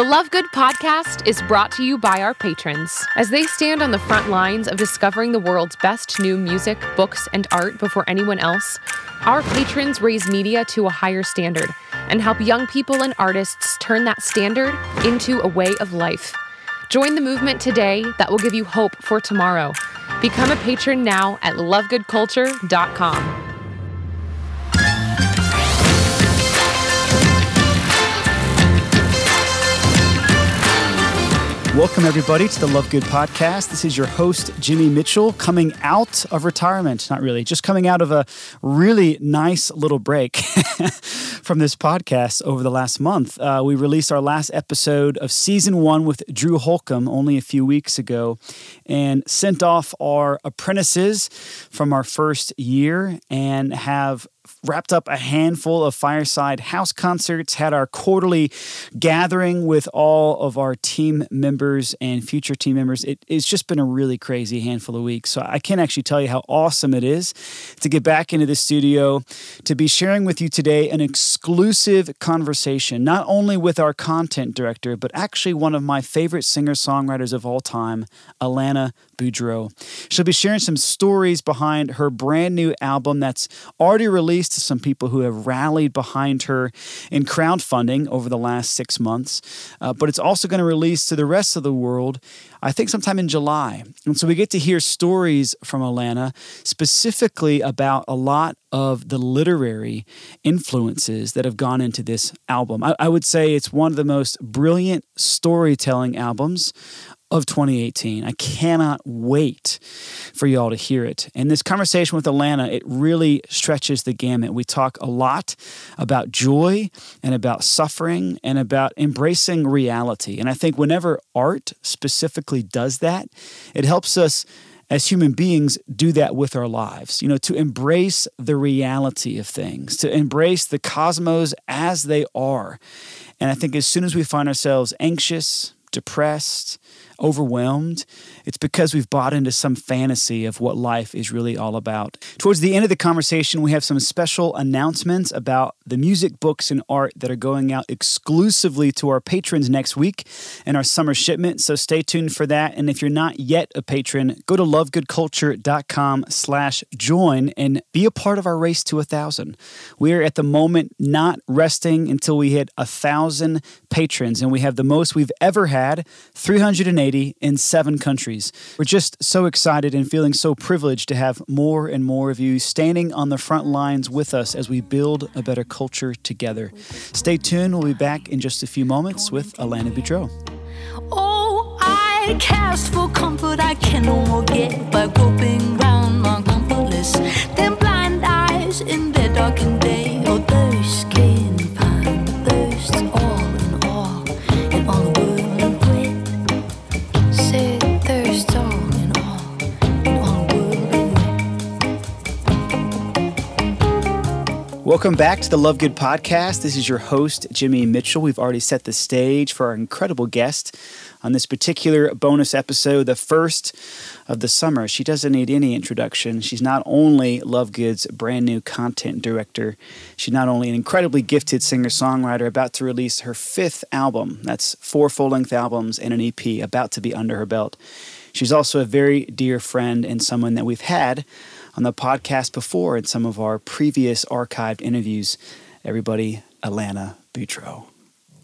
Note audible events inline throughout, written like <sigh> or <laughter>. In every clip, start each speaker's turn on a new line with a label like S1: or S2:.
S1: The Love Good podcast is brought to you by our patrons. As they stand on the front lines of discovering the world's best new music, books, and art before anyone else, our patrons raise media to a higher standard and help young people and artists turn that standard into a way of life. Join the movement today that will give you hope for tomorrow. Become a patron now at lovegoodculture.com.
S2: Welcome, everybody, to the Love Good podcast. This is your host, Jimmy Mitchell, coming out of retirement. Not really, just coming out of a really nice little break <laughs> from this podcast over the last month. Uh, we released our last episode of season one with Drew Holcomb only a few weeks ago and sent off our apprentices from our first year and have wrapped up a handful of fireside house concerts, had our quarterly gathering with all of our team members and future team members. It, it's just been a really crazy handful of weeks. So I can't actually tell you how awesome it is to get back into the studio, to be sharing with you today an exclusive conversation, not only with our content director, but actually one of my favorite singer songwriters of all time, Alanna Boudreau. She'll be sharing some stories behind her brand new album that's already released to some people who have rallied behind her in crowdfunding over the last six months. Uh, but it's also going to release to the rest of the world, I think, sometime in July. And so we get to hear stories from Alanna specifically about a lot of the literary influences that have gone into this album. I, I would say it's one of the most brilliant storytelling albums of 2018. I cannot wait for y'all to hear it. And this conversation with Alanna, it really stretches the gamut. We talk a lot about joy and about suffering and about embracing reality. And I think whenever art specifically does that, it helps us as human beings do that with our lives, you know, to embrace the reality of things, to embrace the cosmos as they are. And I think as soon as we find ourselves anxious, depressed, overwhelmed, it's because we've bought into some fantasy of what life is really all about. Towards the end of the conversation, we have some special announcements about the music, books, and art that are going out exclusively to our patrons next week in our summer shipment. So stay tuned for that. And if you're not yet a patron, go to lovegoodculture.com slash join and be a part of our race to a thousand. We are at the moment not resting until we hit a thousand patrons, and we have the most we've ever had, 380 in seven countries. We're just so excited and feeling so privileged to have more and more of you standing on the front lines with us as we build a better culture together. Stay tuned. We'll be back in just a few moments with Alanna Boudreau.
S3: Oh, I cast for comfort I can no more get by groping round my comfortless. Them blind eyes in their darkened
S2: Welcome back to the Love Good podcast. This is your host, Jimmy Mitchell. We've already set the stage for our incredible guest on this particular bonus episode, the first of the summer. She doesn't need any introduction. She's not only Love Good's brand new content director, she's not only an incredibly gifted singer songwriter about to release her fifth album. That's four full length albums and an EP about to be under her belt. She's also a very dear friend and someone that we've had on the podcast before in some of our previous archived interviews. Everybody, Alanna Boudreau.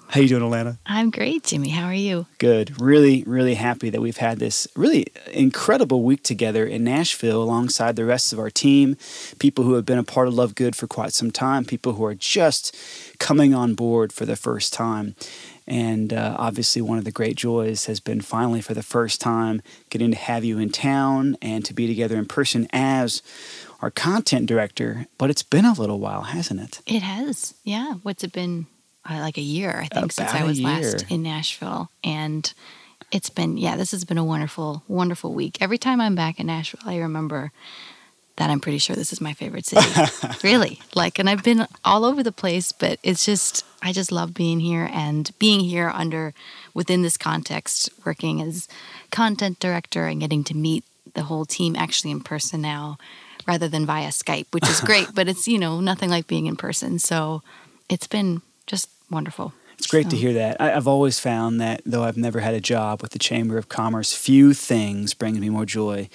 S2: How you doing, Alanna?
S4: I'm great, Jimmy. How are you?
S2: Good. Really, really happy that we've had this really incredible week together in Nashville alongside the rest of our team, people who have been a part of Love Good for quite some time, people who are just coming on board for the first time. And uh, obviously, one of the great joys has been finally, for the first time, getting to have you in town and to be together in person as our content director. But it's been a little while, hasn't it?
S4: It has. Yeah. What's it been? Uh, like a year, I think, since I was
S2: year.
S4: last in Nashville. And it's been, yeah, this has been a wonderful, wonderful week. Every time I'm back in Nashville, I remember that I'm pretty sure this is my favorite city. <laughs> really. Like, and I've been all over the place, but it's just, I just love being here and being here under, within this context, working as content director and getting to meet the whole team actually in person now rather than via Skype, which is <laughs> great, but it's, you know, nothing like being in person. So it's been just wonderful.
S2: It's great to hear that. I, I've always found that though I've never had a job with the Chamber of Commerce, few things bring me more joy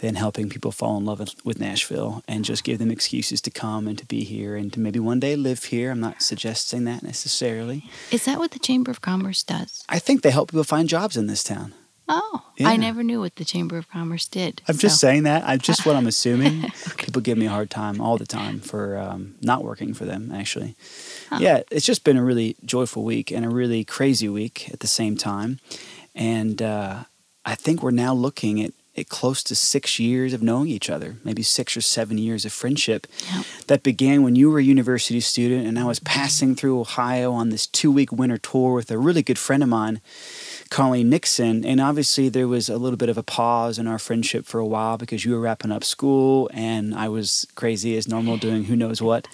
S2: than helping people fall in love with, with Nashville and just give them excuses to come and to be here and to maybe one day live here. I'm not suggesting that necessarily.
S4: Is that what the Chamber of Commerce does?
S2: I think they help people find jobs in this town.
S4: Oh,
S2: Yeah.
S4: I never knew what the Chamber of Commerce did.
S2: I'm just saying that. I'm just what I'm <laughs> assuming. People give me a hard time all the time for um, not working for them. Actually, yeah, it's just been a really joyful week and a really crazy week at the same time. And uh, I think we're now looking at, at close to six years of knowing each other, maybe six or seven years of friendship
S4: Yep.
S2: that began when you were a university student and I was passing through Ohio on this two week winter tour with a really good friend of mine, Colleen Nixon. And obviously, there was a little bit of a pause in our friendship for a while because you were wrapping up school and I was crazy as normal doing who knows what.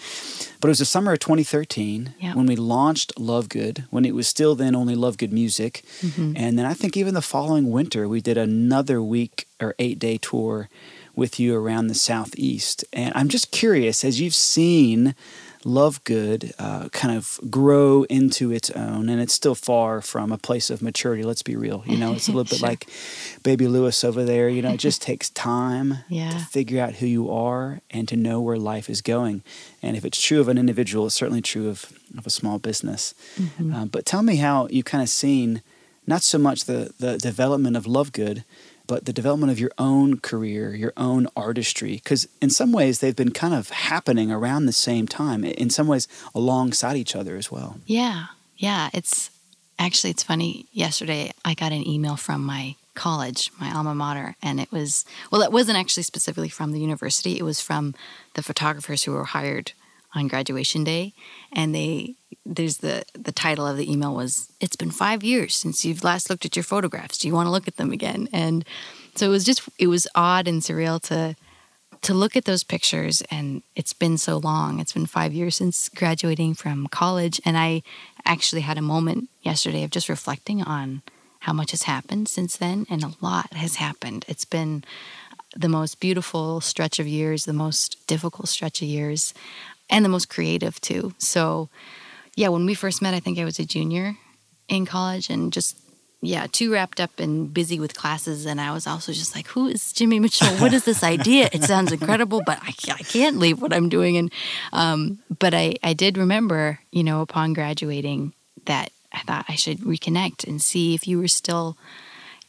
S2: But it was the summer of 2013
S4: Yeah.
S2: when we launched Love Good, when it was still then only Love Good Music. Mm-hmm. And then I think even the following winter, we did another week or eight day tour with you around the Southeast. And I'm just curious, as you've seen Love Good uh, kind of grow into its own, and it's still far from a place of maturity, let's be real. You know, it's a <laughs> little bit
S4: Sure.
S2: like Baby Lewis over there. You know, it just <laughs> takes time to figure out who you are and to know where life is going. And if it's true of an individual, it's certainly true of, of a small business.
S4: Mm-hmm.
S2: Uh, but tell me how you kind of seen not so much the, the development of Love Good, but the development of your own career, your own artistry. Because in some ways, they've been kind of happening around the same time, in some ways, alongside each other as well.
S4: Yeah, yeah. It's actually it's funny. Yesterday, I got an email from my college, my alma mater, and it was well, it wasn't actually specifically from the university. It was from the photographers who were hired on graduation day, and they there's the the title of the email was it's been five years since you've last looked at your photographs. Do you want to look at them again? And so it was just it was odd and surreal to to look at those pictures and it's been so long it's been five years since graduating from college and i actually had a moment yesterday of just reflecting on how much has happened since then and a lot has happened it's been the most beautiful stretch of years the most difficult stretch of years and the most creative too so yeah when we first met i think i was a junior in college and just yeah, too wrapped up and busy with classes. And I was also just like, who is Jimmy Mitchell? What is this idea? It sounds incredible, but I, I can't leave what I'm doing. And, um, but I, I did remember, you know, upon graduating that I thought I should reconnect and see if you were still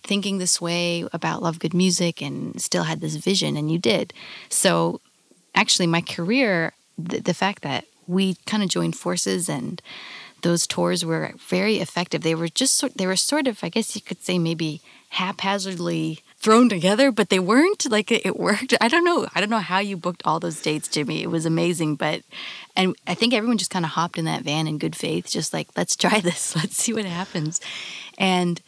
S4: thinking this way about Love Good Music and still had this vision. And you did. So actually, my career, the, the fact that we kind of joined forces and those tours were very effective. They were just sort they were sort of I guess you could say maybe haphazardly thrown together, but they weren't like it, worked. I don't know. I don't know how you booked all those dates, Jimmy. It was amazing, but and I think everyone just kind of hopped in that van in good faith, just like let's try <laughs> this, let's see what happens. And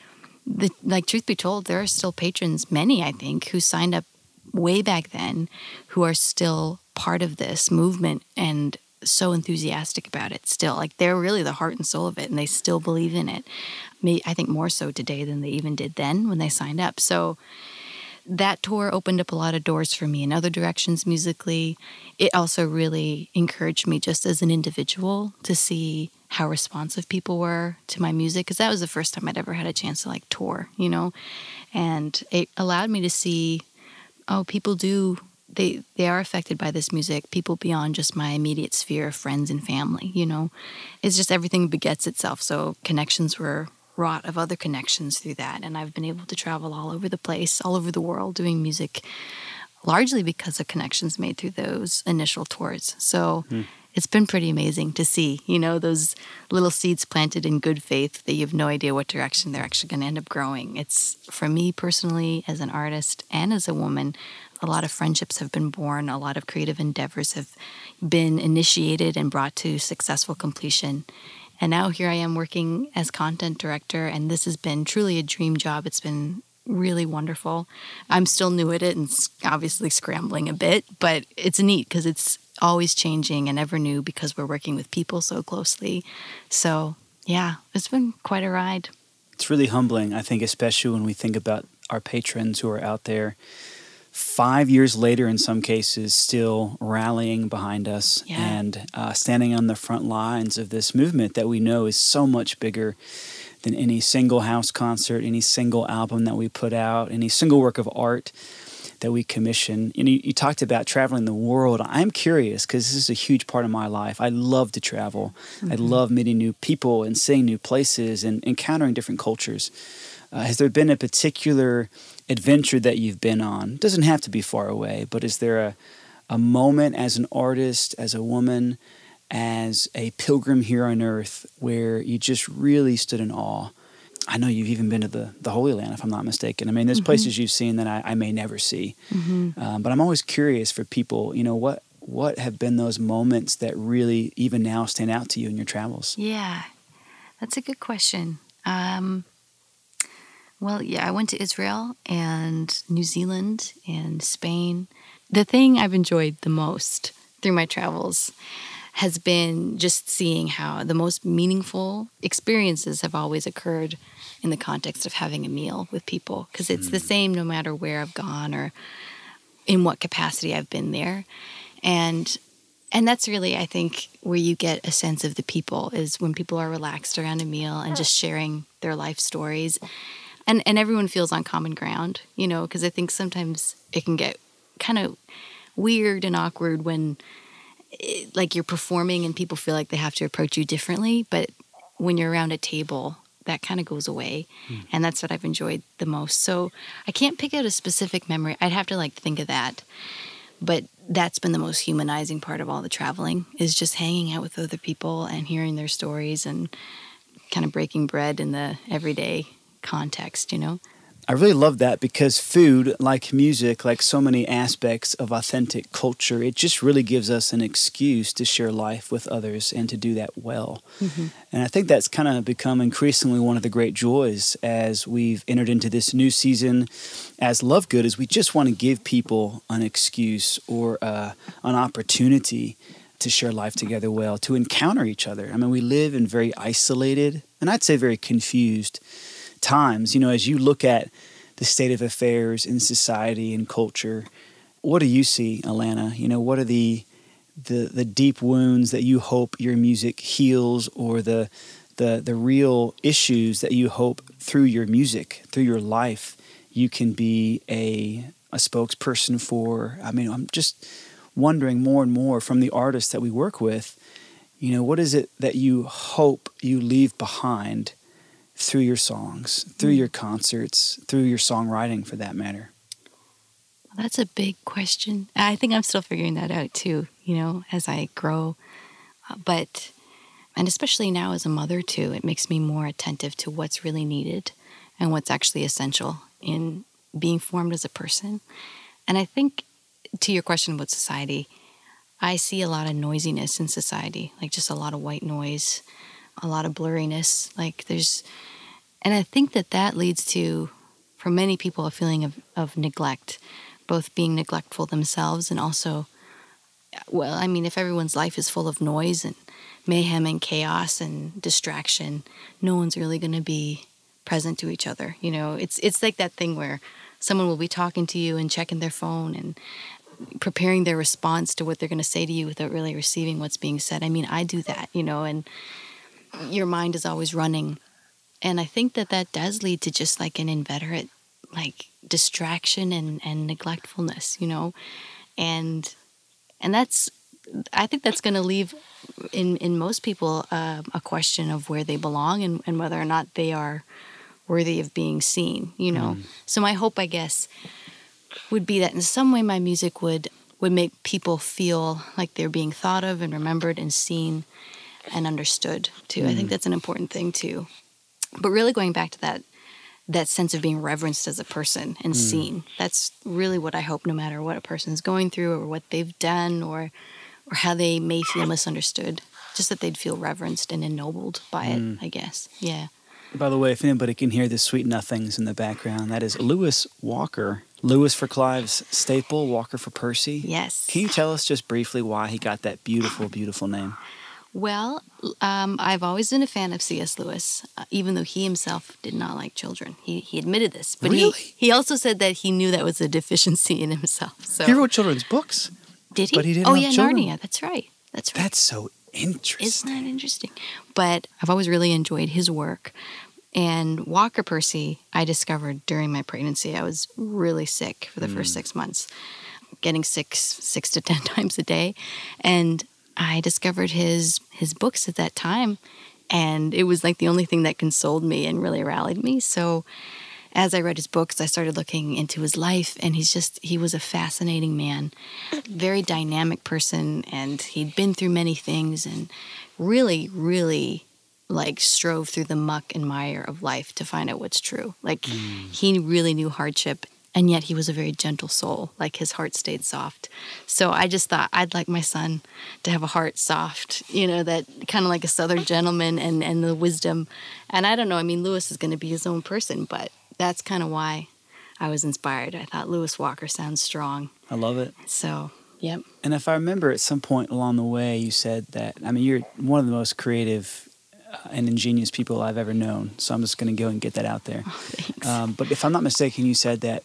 S4: the like truth be told, there are still patrons, many I think, who signed up way back then who are still part of this movement and so enthusiastic about it still. Like they're really the heart and soul of it and they still believe in it. I think more so today than they even did then when they signed up. So that tour opened up a lot of doors for me in other directions musically. It also really encouraged me just as an individual to see how responsive people were to my music because that was the first time I'd ever had a chance to like tour, you know. And it allowed me to see oh, people do they they are affected by this music people beyond just my immediate sphere of friends and family you know? It's just everything begets itself so connections were wrought of other connections through that and i've been able to travel all over the place all over the world doing music largely because of connections made through those initial tours. So hmm. it's been pretty amazing to see you know those little seeds planted in good faith that you have no idea what direction they're actually going to end up growing. It's for me personally as an artist and as a woman a lot of friendships have been born, a lot of creative endeavors have been initiated and brought to successful completion. And now here I am working as content director, and this has been truly a dream job. It's been really wonderful. I'm still new at it and obviously scrambling a bit, but it's neat because it's always changing and ever new because we're working with people so closely. So, yeah, it's been quite a ride.
S2: It's really humbling, I think, especially when we think about our patrons who are out there five years later, in some cases, still rallying behind us
S4: Yeah.
S2: and uh, standing on the front lines of this movement that we know is so much bigger than any single house concert, any single album that we put out, any single work of art that we commission. You know, you, you talked about traveling the world. I'm curious because this is a huge part of my life. I love to travel. I love meeting new people and seeing new places and encountering different cultures. Uh, has there been a particular adventure that you've been on? Doesn't have to be far away, but is there a a moment as an artist, as a woman, as a pilgrim here on earth where you just really stood in awe? I know you've even been to the, the Holy Land, if I'm not mistaken. I mean, there's places you've seen that I, I may never see. Um, but I'm always curious for people, you know, what, what have been those moments that really even now stand out to you in your travels?
S4: Yeah, that's a good question. Um, well, yeah, I went to Israel and New Zealand and Spain. The thing I've enjoyed the most through my travels has been just seeing how the most meaningful experiences have always occurred in the context of having a meal with people because it's the hmm. same no matter where I've gone or in what capacity I've been there. And and that's really I think where you get a sense of the people is when people are relaxed around a meal and just sharing their life stories. And and everyone feels on common ground, you know, because I think sometimes it can get kind of weird and awkward when it, like you're performing and people feel like they have to approach you differently, but when you're around a table that kind of goes away hmm. and that's what I've enjoyed the most. So I can't pick out a specific memory. I'd have to like think of that. But that's been the most humanizing part of all the traveling is just hanging out with other people and hearing their stories and kind of breaking bread in the everyday context, you know?
S2: I really love that because food, like music, like so many aspects of authentic culture, it just really gives us an excuse to share life with others and to do that well. And I think that's kind of become increasingly one of the great joys as we've entered into this new season as Love Good is we just want to give people an excuse or uh, an opportunity to share life together well, to encounter each other. I mean, we live in very isolated and I'd say very confused times, you know, as you look at the state of affairs in society and culture, what do you see, Alanna? You know, what are the the the deep wounds that you hope your music heals or the the the real issues that you hope through your music, through your life, you can be a a spokesperson for? I mean, I'm just wondering more and more from the artists that we work with, you know, what is it that you hope you leave behind through your songs, through your concerts, through your songwriting for that matter?
S4: Well, that's a big question. I think I'm still figuring that out too, you know, as I grow. Uh, But, and especially now as a mother too, it makes me more attentive to what's really needed and what's actually essential in being formed as a person. And I think to your question about society, I see a lot of noisiness in society, like just a lot of white noise, a lot of blurriness. Like there's, and I think that that leads to, for many people, a feeling of, of neglect, both being neglectful themselves and also, well, I mean, if everyone's life is full of noise and mayhem and chaos and distraction, no one's really going to be present to each other. You know, it's it's like that thing where someone will be talking to you and checking their phone and preparing their response to what they're going to say to you without really receiving what's being said. I mean, I do that, you know, and your mind is always running. And I think that that does lead to just like an inveterate like distraction and and neglectfulness, you know. And and that's I think that's going to leave in in most people uh, a question of where they belong and, and whether or not they are worthy of being seen, you know. So my hope, I guess, would be that in some way my music would would make people feel like they're being thought of and remembered and seen and understood too. I think mm. that's an important thing too. But really going back to that that sense of being reverenced as a person and mm. seen. That's really what I hope no matter what a person's going through or what they've done or or how they may feel misunderstood. Just that they'd feel reverenced and ennobled by it, mm. I guess. Yeah.
S2: By the way, if anybody can hear the sweet nothings in the background, that is Lewis Walker. Lewis for Clive Staples, Walker for Percy.
S4: Yes.
S2: Can you tell us just briefly why he got that beautiful, beautiful name?
S4: Well, um, I've always been a fan of C.S. Lewis, uh, even though he himself did not like children. He, he admitted this, but
S2: Really?
S4: he, he also said that he knew that was a deficiency in himself. So
S2: He wrote children's books.
S4: did he?
S2: but he didn't
S4: oh yeah,
S2: children.
S4: Narnia. That's right. That's right.
S2: That's so interesting.
S4: Isn't that interesting? But I've always really enjoyed his work. And Walker Percy, I discovered during my pregnancy. I was really sick for the
S2: Mm.
S4: first six months, getting sick six to ten <laughs> times a day, and I discovered his his books at that time, and it was like the only thing that consoled me and really rallied me. So. As I read his books, I started looking into his life, and he's just, he was a fascinating man, very dynamic person, and he'd been through many things and really, really like strove through the muck and mire of life to find out what's true. Like hmm. he really knew hardship and yet he was a very gentle soul. Like his heart stayed soft. So I just thought I'd like my son to have a heart soft, you know, that kind of like a southern gentleman and and the wisdom. And I don't know, I mean Lewis is going to be his own person, but that's kind of why I was inspired. I thought Lewis Walker sounds strong.
S2: I love it.
S4: So, yep.
S2: And if I remember at some point along the way, you said that, I mean, you're one of the most creative uh, and ingenious people I've ever known. So I'm just going to go and get that out there. <laughs>
S4: Thanks.
S2: Um, but if I'm not mistaken, you said that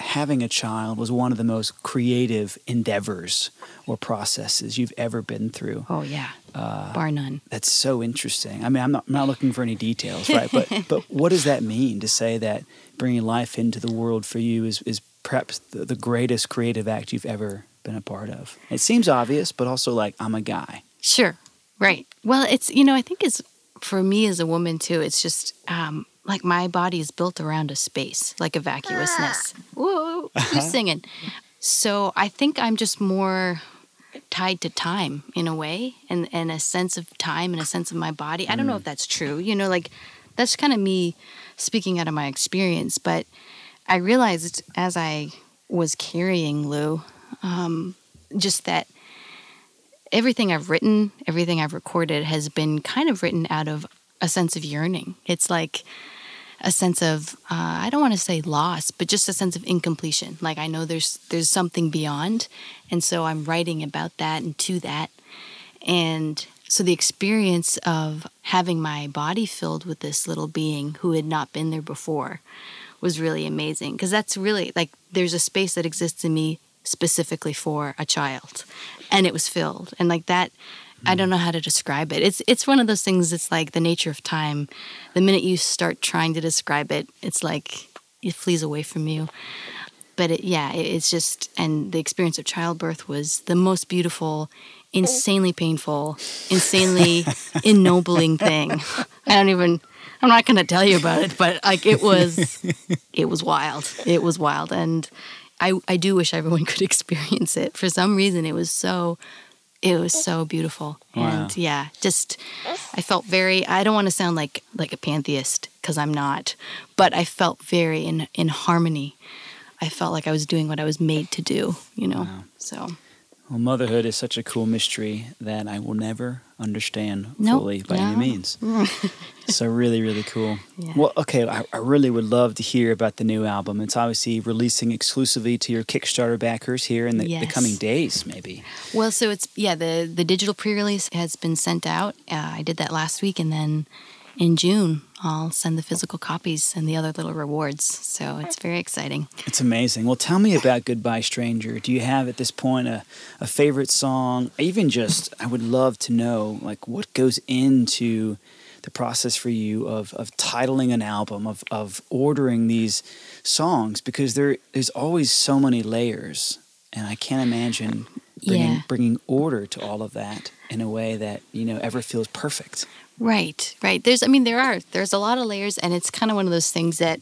S2: having a child was one of the most creative endeavors or processes you've ever been through.
S4: oh yeah.
S2: Uh,
S4: Bar none.
S2: That's so interesting. I mean, I'm not, I'm not looking for any details, right? But <laughs> but what does that mean to say that bringing life into the world for you is is perhaps the, the greatest creative act you've ever been a part of? It seems obvious, but also like I'm a guy.
S4: Sure. Right. Well, it's, you know, I think it's for me as a woman too, it's just um, like my body is built around a space, like a vacuousness. Ah. Whoa, who's uh-huh. singing? So I think I'm just more tied to time in a way and, and a sense of time and a sense of my body. I don't know mm. if that's true. You know, like that's kind of me speaking out of my experience. But I realized as I was carrying Lou, um, just that everything I've written, everything I've recorded has been kind of written out of a sense of yearning. It's like a sense of uh, I don't want to say loss, but just a sense of incompletion. Like I know there's there's something beyond, and so I'm writing about that and to that. And so the experience of having my body filled with this little being who had not been there before was really amazing because that's really like there's a space that exists in me specifically for a child and it was filled and like that I mm. don't know how to describe it. It's it's one of those things it's like the nature of time. The minute you start trying to describe it, it's like it flees away from you. But it, yeah, it, it's just and the experience of childbirth was the most beautiful, oh. insanely painful, insanely ennobling thing. I don't even I'm not going to tell you about it, but like it was it was wild. It was wild and I I do wish everyone <laughs> could experience it. For some reason it was so it was so beautiful. And yeah just i felt very i don't want to sound like like a pantheist because i'm not but i felt very in in harmony. I felt like i was doing what i was made to do you know so
S2: Well, motherhood is such a cool mystery that I will never understand
S4: Nope,
S2: fully by any
S4: no.
S2: means. <laughs> so really, really cool.
S4: Yeah.
S2: Well, okay, I, I really would love to hear about the new album. It's obviously releasing exclusively to your Kickstarter backers here in the, the coming days, maybe.
S4: well so it's yeah the the digital pre-release has been sent out uh, i did that last week and then in june i'll send the physical copies and the other little rewards so it's very exciting
S2: It's amazing. Well, tell me about Goodbye Stranger. Do you have at this point a, a favorite song? Even just, I would love to know, like, what goes into the process for you of, of titling an album, of, of ordering these songs, because there there's always so many layers, and I can't imagine bringing,
S4: Yeah.
S2: bringing order to all of that in a way that, you know, ever feels perfect.
S4: Right, right. There's, I mean, there are. There's a lot of layers, and it's kind of one of those things that,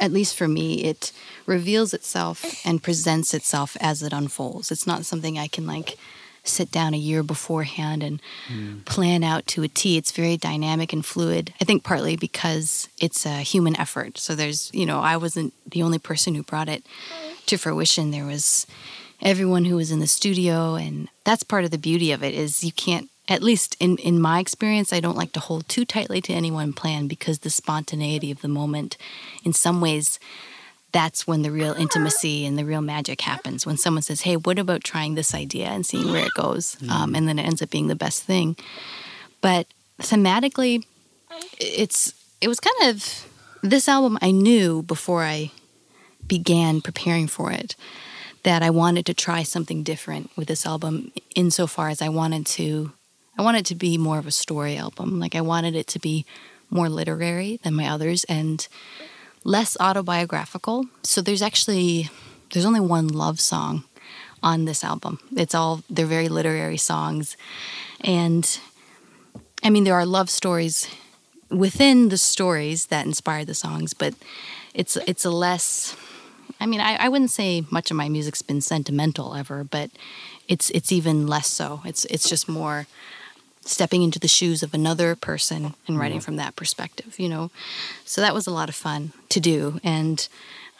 S4: at least for me, it reveals itself and presents itself as it unfolds. It's not something I can like sit down a year beforehand and hmm. plan out to a T. It's very dynamic and fluid. I think partly because it's a human effort. So there's, you know, I wasn't the only person who brought it to fruition. There was everyone who was in the studio and that's part of the beauty of it is you can't at least in, in my experience i don't like to hold too tightly to any one plan because the spontaneity of the moment in some ways that's when the real intimacy and the real magic happens. When someone says hey what about trying this idea and seeing where it goes? Um, and then it ends up being the best thing. But thematically, it's it was kind of this album I knew before I began preparing for it that I wanted to try something different with this album insofar as I wanted to I wanted it to be more of a story album. Like I wanted it to be more literary than my others and less autobiographical. So there's actually there's only one love song on this album. It's all they're very literary songs. And I mean there are love stories within the stories that inspired the songs, but it's it's a less I mean, I, I wouldn't say much of my music's been sentimental ever, but it's it's even less so. It's it's just more stepping into the shoes of another person and writing mm-hmm. from that perspective, you know. So that was a lot of fun to do. And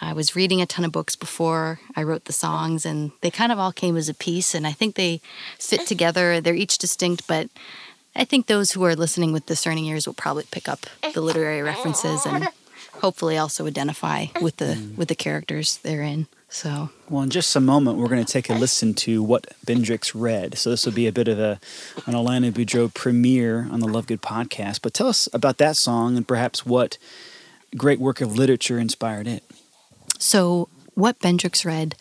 S4: I was reading a ton of books before I wrote the songs, and they kind of all came as a piece. And I think they fit mm. together. They're each distinct, but I think those who are listening with discerning ears will probably pick up the literary references and mm-hmm. hopefully also identify with the mm. with the characters they're in. So
S2: Well, in just a moment, we're going to take a listen to what Bendrix read. So this will be a bit of a an Alanna Boudreau premiere on the Love Good podcast. But tell us about that song and perhaps what great work of literature inspired it.
S4: So, What Bendrix Read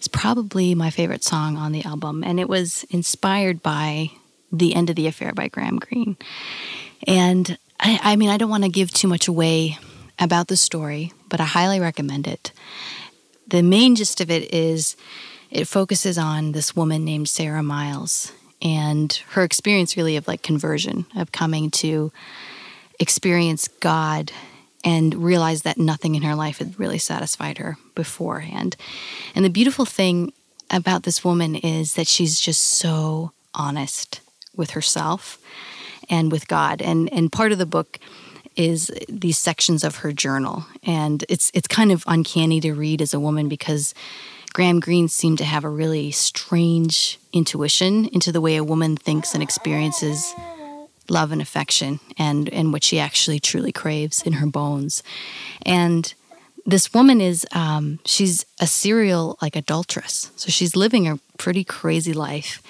S4: is probably my favorite song on the album, and it was inspired by The End of the Affair by Graham Greene. And I, I mean, I don't want to give too much away about the story, but I highly recommend it. The main gist of it is it focuses on this woman named Sarah Miles and her experience, really, of like conversion, of coming to experience God and realize that nothing in her life had really satisfied her beforehand. And the beautiful thing about this woman is that she's just so honest with herself and with God. And and part of the book is these sections of her journal. And it's it's kind of uncanny to read as a woman because Graham Greene seemed to have a really strange intuition into the way a woman thinks and experiences love and affection and, and what she actually truly craves in her bones. And this woman is um, she's a serial like adulteress. So she's living a pretty crazy life.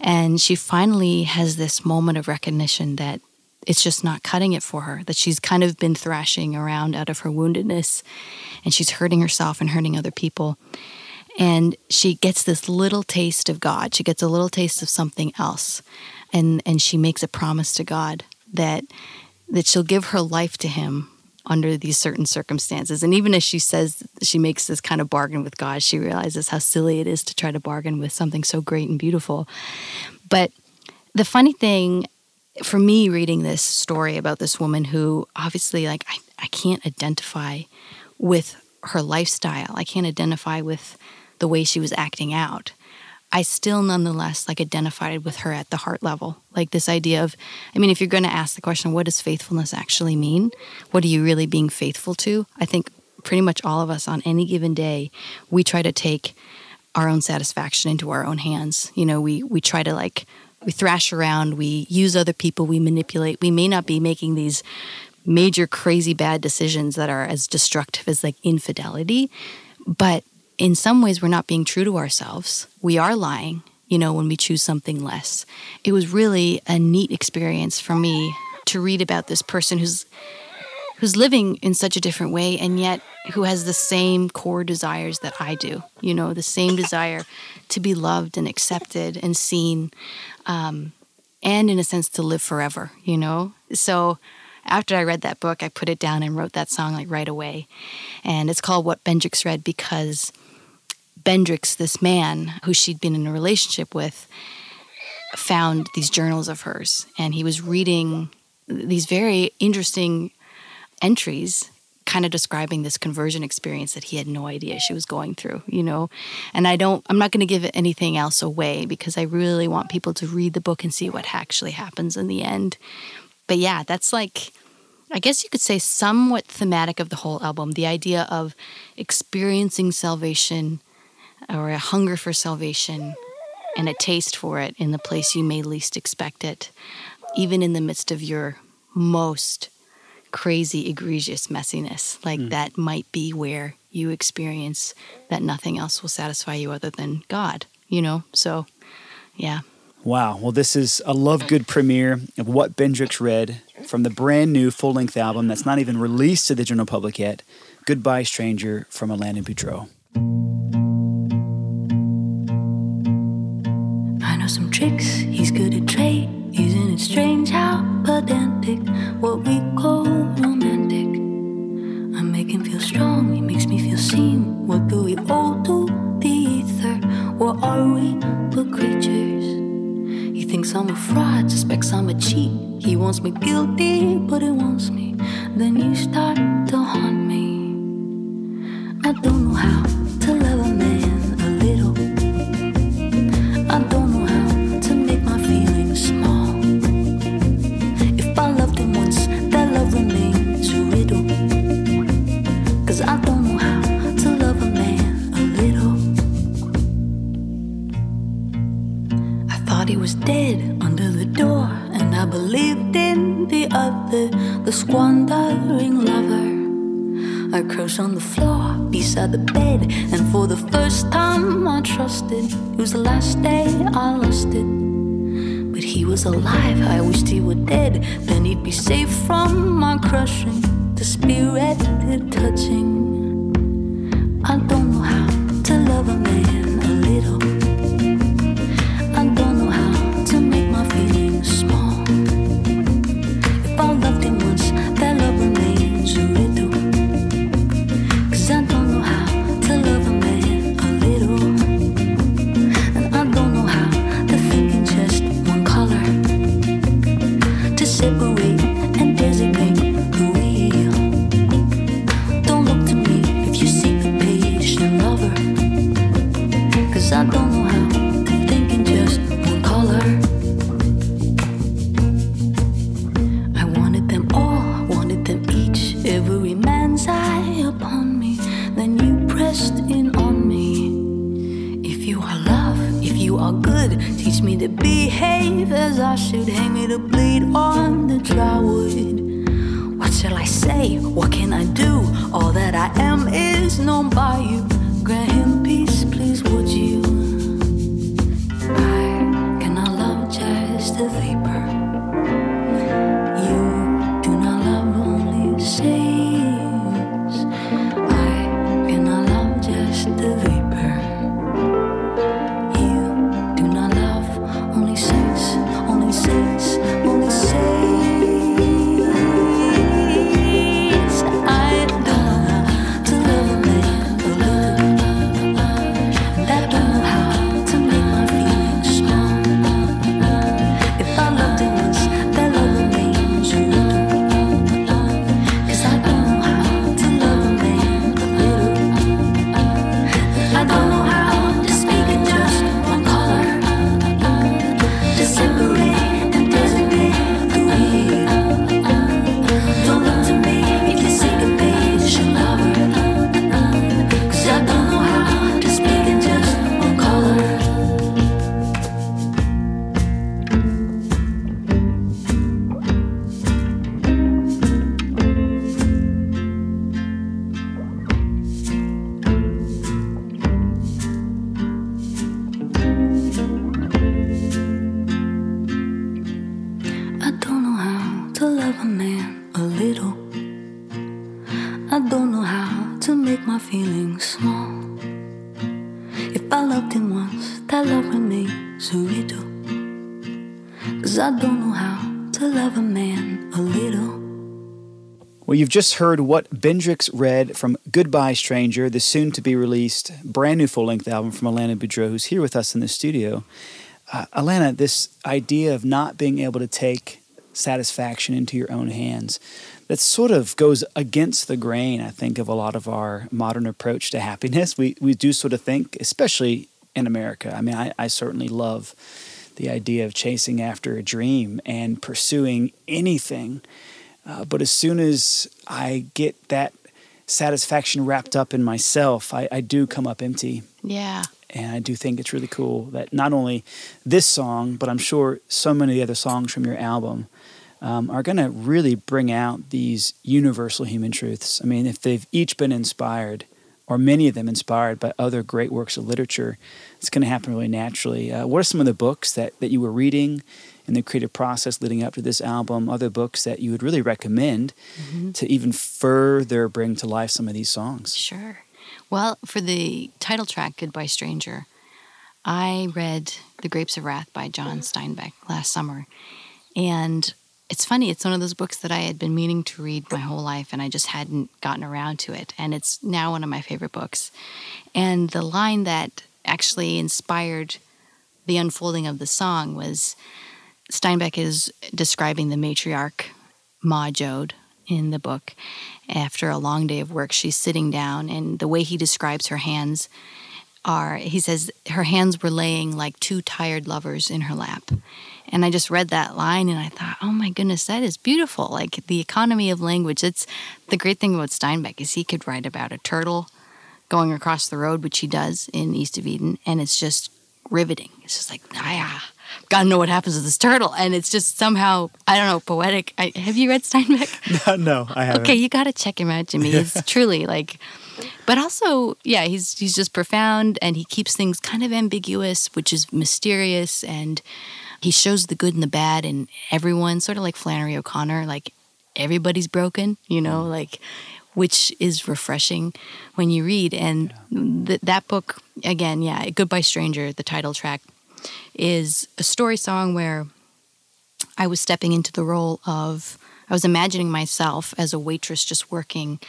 S4: And she finally has this moment of recognition that it's just not cutting it for her, that she's kind of been thrashing around out of her woundedness and she's hurting herself and hurting other people. And she gets this little taste of God. She gets a little taste of something else. And and she makes a promise to God that that she'll give her life to him under these certain circumstances. And even as she says she makes this kind of bargain with God, she realizes how silly it is to try to bargain with something so great and beautiful. But the funny thing for me reading this story about this woman who obviously like I, I can't identify with her lifestyle. I can't identify with the way she was acting out. I still nonetheless like identified with her at the heart level. Like this idea of I mean if you're going to ask the question what does faithfulness actually mean? What are you really being faithful to? I think pretty much all of us on any given day we try to take our own satisfaction into our own hands. You know, we we try to like we thrash around, we use other people, we manipulate. We may not be making these major crazy bad decisions that are as destructive as like infidelity, but in some ways we're not being true to ourselves. We are lying, you know, when we choose something less. It was really a neat experience for me to read about this person who's who's living in such a different way and yet who has the same core desires that I do. You know, the same desire to be loved and accepted and seen, um, and in a sense to live forever. You know, so after I read that book, I put it down and wrote that song like right away, and it's called "What Bendrix Read" because Bendrix, this man who she'd been in a relationship with, found these journals of hers, and he was reading these very interesting entries kind of describing this conversion experience that he had no idea she was going through you know? And i don't i'm not going to give anything else away because i really want people to read the book and see what actually happens in the end. But yeah that's like i guess you could say somewhat thematic of the whole album the idea of experiencing salvation or a hunger for salvation and a taste for it in the place you may least expect it even in the midst of your most crazy, egregious messiness. Like
S2: Mm.
S4: that might be where you experience that nothing else will satisfy you other than God, you know? So, yeah.
S2: Wow. Well, this is a Love Good premiere of what Bendrix read from the brand new full length album that's not even released to the general public yet Goodbye Stranger from Alanna Boudreau.
S3: I know some tricks, he's good at trade. Isn't it strange how pedantic what we call romantic? I make him feel strong, he makes me feel seen. What do we all do? The ether, what are we but creatures? He thinks I'm a fraud, suspects I'm a cheat. He wants me guilty, but he wants me. Then you start to haunt me. I don't know how It was the last day I lost it. But he was alive, I wished he were dead. Then he'd be safe from my crushing, the spirit touching. Him once, that love remains a riddle. Cause I don't know how to love a man a little.
S2: Well, you've just heard what Bendrix read from Goodbye Stranger, the soon to be released brand new full length album from Alanna Boudreau, who's here with us in the studio. Uh, Alanna, this idea of not being able to take satisfaction into your own hands, that sort of goes against the grain, I think, of a lot of our modern approach to happiness. We, we do sort of think, especially in America. I mean, I, I certainly love the idea of chasing after a dream and pursuing anything. Uh, but as soon as I get that satisfaction wrapped up in myself, I, I do come up empty.
S4: Yeah.
S2: And I do think it's really cool that not only this song, but I'm sure so many of the other songs from your album um, are going to really bring out these universal human truths. I mean, if they've each been inspired or many of them inspired by other great works of literature. It's going to happen really naturally. Uh, what are some of the books that, that you were reading in the creative process leading up to this album? Other books that you would really recommend mm-hmm. to even further bring to life some of these songs?
S4: Sure. Well, for the title track, Goodbye Stranger, I read The Grapes of Wrath by John Steinbeck last summer. And it's funny, it's one of those books that I had been meaning to read my whole life and I just hadn't gotten around to it. And it's now one of my favorite books. And the line that actually inspired the unfolding of the song was Steinbeck is describing the matriarch, Ma Joad, in the book. After a long day of work, she's sitting down, and the way he describes her hands are, he says, her hands were laying like two tired lovers in her lap. And I just read that line and I thought, oh my goodness, that is beautiful. Like the economy of language. It's the great thing about Steinbeck is he could write about a turtle going across the road, which he does in East of Eden, and it's just riveting. It's just like, ah, gotta know what happens to this turtle. And it's just somehow, I don't know, poetic. I, have you read Steinbeck? <laughs>
S2: no, no, I haven't.
S4: Okay, you gotta check him out, Jimmy. He's <laughs> truly like, but also, yeah, he's he's just profound and he keeps things kind of ambiguous, which is mysterious and he shows the good and the bad in everyone, sort of like Flannery O'Connor, like everybody's broken, you know, mm. like which is refreshing when you read. And th- that book, again, yeah, Goodbye Stranger, the title track, is a story song where I was stepping into the role of, I was imagining myself as a waitress just working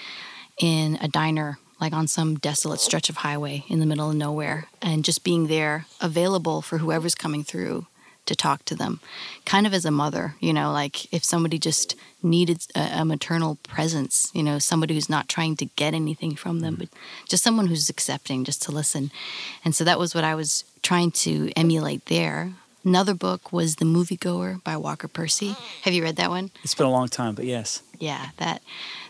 S4: in a diner, like on some desolate stretch of highway in the middle of nowhere, and just being there available for whoever's coming through to talk to them, kind of as a mother, you know, like if somebody just needed a, a, maternal presence, you know, somebody who's not trying to get anything from them, but just someone who's accepting, just to listen. And so that was what I was trying to emulate there. Another book was The Moviegoer by Walker Percy. <gasps> Have you read that one?
S2: It's been a long time, but yes.
S4: Yeah, that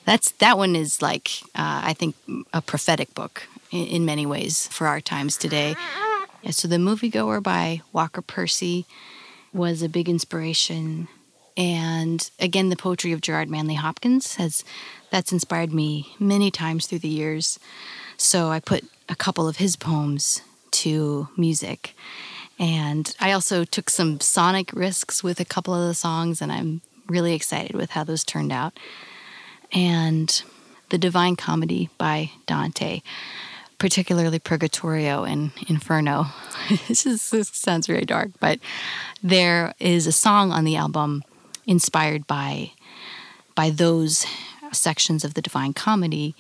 S4: that's that one is like uh, I think a prophetic book in, in many ways for our times today. <laughs> So The Moviegoer by Walker Percy was a big inspiration. And again, the poetry of Gerard Manley Hopkins has that's inspired me many times through the years. So I put a couple of his poems to music. And I also took some sonic risks with a couple of the songs, and I'm really excited with how those turned out. And The Divine Comedy by Dante particularly Purgatorio and Inferno. <laughs> this, is, this sounds very dark, but there is a song on the album inspired by by those sections of the Divine Comedy,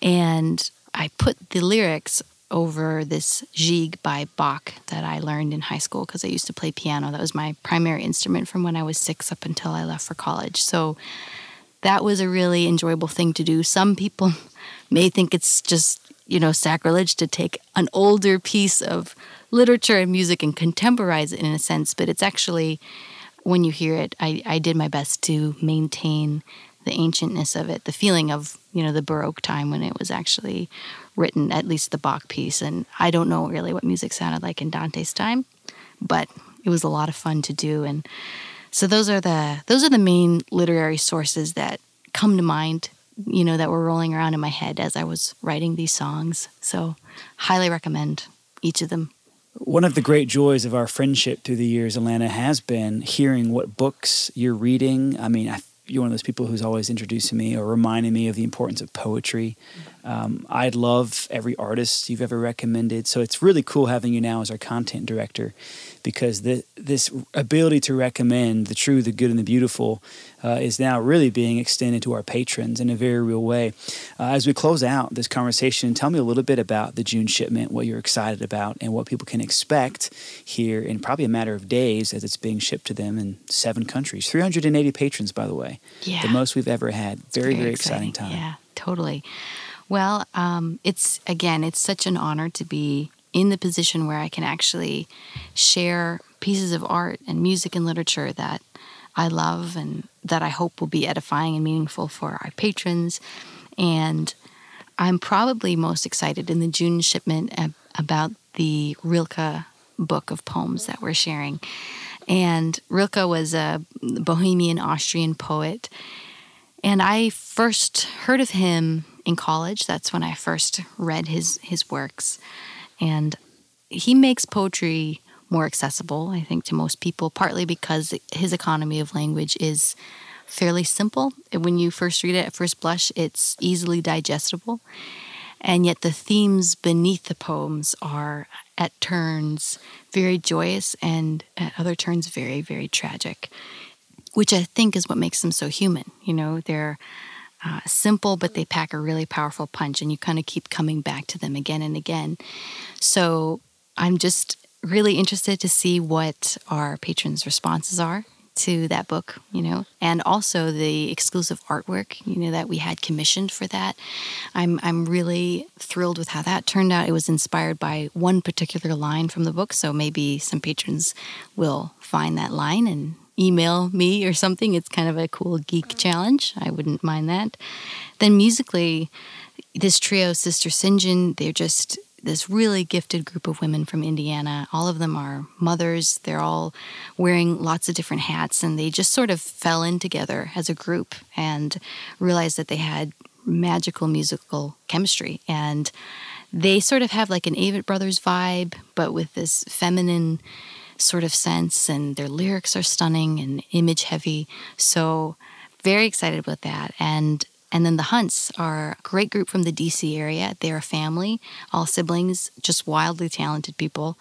S4: and I put the lyrics over this Gigue by Bach that I learned in high school because I used to play piano. That was my primary instrument from when I was six up until I left for college. So that was a really enjoyable thing to do. Some people <laughs> may think it's just you know, sacrilege to take an older piece of literature and music and contemporize it in a sense, but it's actually, when you hear it, I, I did my best to maintain the ancientness of it, the feeling of, you know, the Baroque time when it was actually written, at least the Bach piece. And I don't know really what music sounded like in Dante's time, but it was a lot of fun to do. And so those are the those are the main literary sources that come to mind you know, that were rolling around in my head as I was writing these songs. So, highly recommend each of them.
S2: One of the great joys of our friendship through the years, Alanna, has been hearing what books you're reading. I mean, I, you're one of those people who's always introducing me or reminding me of the importance of poetry. Um, I love every artist you've ever recommended. So it's really cool having you now as our content director because the, this ability to recommend the true, the good, and the beautiful uh, is now really being extended to our patrons in a very real way. Uh, as we close out this conversation, tell me a little bit about the June shipment, what you're excited about, and what people can expect here in probably a matter of days as it's being shipped to them in seven countries. 380 patrons, by the way.
S4: Yeah.
S2: The most we've ever had. Very, very, very exciting.
S4: exciting
S2: time.
S4: Yeah, totally. Well, um, it's again, it's such an honor to be in the position where I can actually share pieces of art and music and literature that I love and that I hope will be edifying and meaningful for our patrons. And I'm probably most excited in the June shipment about the Rilke book of poems that we're sharing. And Rilke was a Bohemian Austrian poet. And I first heard of him in college. That's when I first read his his works, and he makes poetry more accessible, I think, to most people. Partly because his economy of language is fairly simple. When you first read it at first blush, it's easily digestible. And yet, the themes beneath the poems are at turns very joyous and at other turns very, very tragic, which I think is what makes them so human. You know, they're uh, simple, but they pack a really powerful punch, and you kind of keep coming back to them again and again. So, I'm just really interested to see what our patrons' responses are to that book, you know, and also the exclusive artwork, you know, that we had commissioned for that. I'm I'm really thrilled with how that turned out. It was inspired by one particular line from the book, so maybe some patrons will find that line and email me or something. It's kind of a cool geek challenge. I wouldn't mind that. Then musically, this trio, Sister Sinjin, they're just this really gifted group of women from Indiana. All of them are mothers. They're all wearing lots of different hats, and they just sort of fell in together as a group and realized that they had magical musical chemistry. And they sort of have like an Avett Brothers vibe, but with this feminine sort of sense, and their lyrics are stunning and image heavy. So, very excited about that. And and then the Hunts are a great group from the DC area. They're a family, all siblings, just wildly talented people.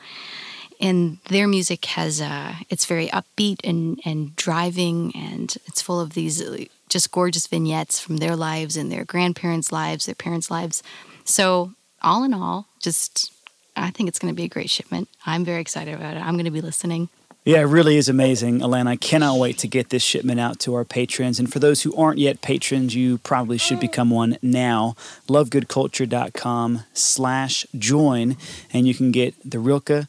S4: And their music has, uh, it's very upbeat and, and driving, and it's full of these uh, just gorgeous vignettes from their lives and their grandparents' lives, their parents' lives. So, all in all, just I think it's going to be a great shipment. I'm very excited about it. I'm going to be listening.
S2: Yeah, it really is amazing, Alanna. I cannot wait to get this shipment out to our patrons. And for those who aren't yet patrons, you probably should become one now. Lovegoodculture.com slash join, and you can get the Rilke,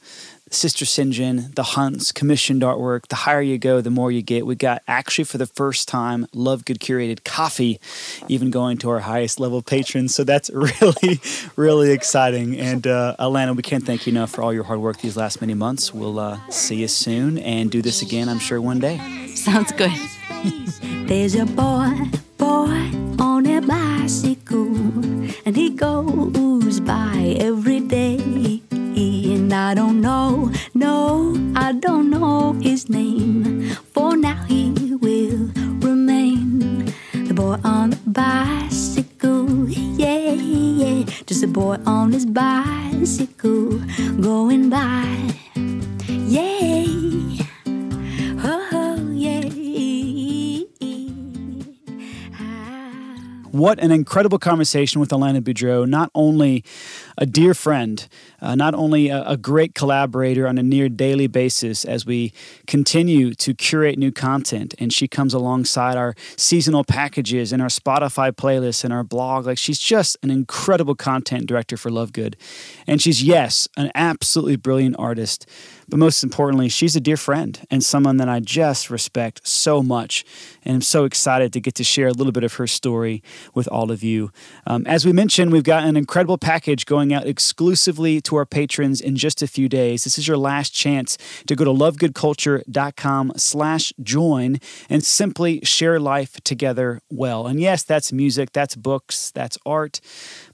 S2: Sister Sinjin, the Hunts, commissioned artwork. The higher you go, the more you get. We got actually for the first time Love Good curated coffee, even going to our highest level patrons. So that's <laughs> really, really exciting. And uh, Alanna, we can't thank you enough for all your hard work these last many months. We'll uh, see you soon and do this again, I'm sure, one day.
S4: Sounds good.
S3: There's a boy, boy on a bicycle, and he goes by every day. And I don't know, no, I don't know his name. For now he will remain the boy on the bicycle. Yeah, yeah, just a boy on his bicycle going by. Yeah, oh, oh yeah.
S2: What an incredible conversation with Alanna Boudreau, not only a dear friend, uh, not only a, a, great collaborator on a near daily basis as we continue to curate new content. And she comes alongside our seasonal packages and our Spotify playlists and our blog. Like she's just an incredible content director for Love Good. And she's, yes, an absolutely brilliant artist. But most importantly, she's a dear friend and someone that I just respect so much. And I'm so excited to get to share a little bit of her story with all of you. Um, as we mentioned, we've got an incredible package going out exclusively to our patrons in just a few days. This is your last chance to go to lovegoodculture.com slash join and simply share life together well. And yes, that's music, that's books, that's art.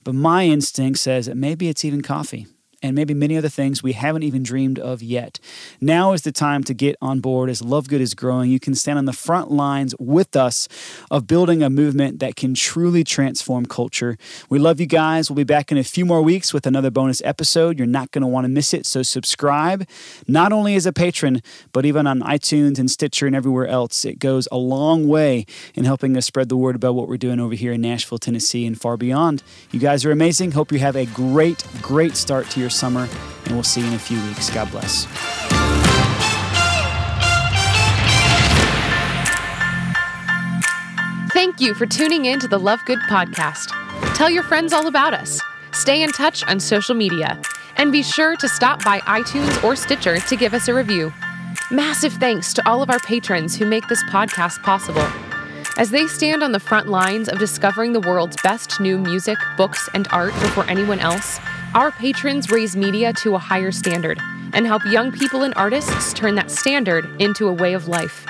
S2: But my instinct says that maybe it's even coffee and maybe many other things we haven't even dreamed of yet. Now is the time to get on board as Love Good is growing. You can stand on the front lines with us of building a movement that can truly transform culture. We love you guys. We'll be back in a few more weeks with another bonus episode. You're not going to want to miss it. So subscribe, not only as a patron, but even on iTunes and Stitcher and everywhere else. It goes a long way in helping us spread the word about what we're doing over here in Nashville, Tennessee, and far beyond. You guys are amazing. Hope you have a great, great start to your summer, and we'll see you in a few weeks. God bless.
S1: Thank you for tuning in to the Love Good podcast. Tell your friends all about us. Stay in touch on social media. And be sure to stop by iTunes or Stitcher to give us a review. Massive thanks to all of our patrons who make this podcast possible. As they stand on the front lines of discovering the world's best new music, books, and art before anyone else, our patrons raise media to a higher standard and help young people and artists turn that standard into a way of life.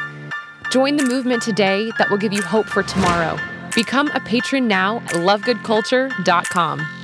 S1: Join the movement today that will give you hope for tomorrow Become a patron now at lovegoodculture.com.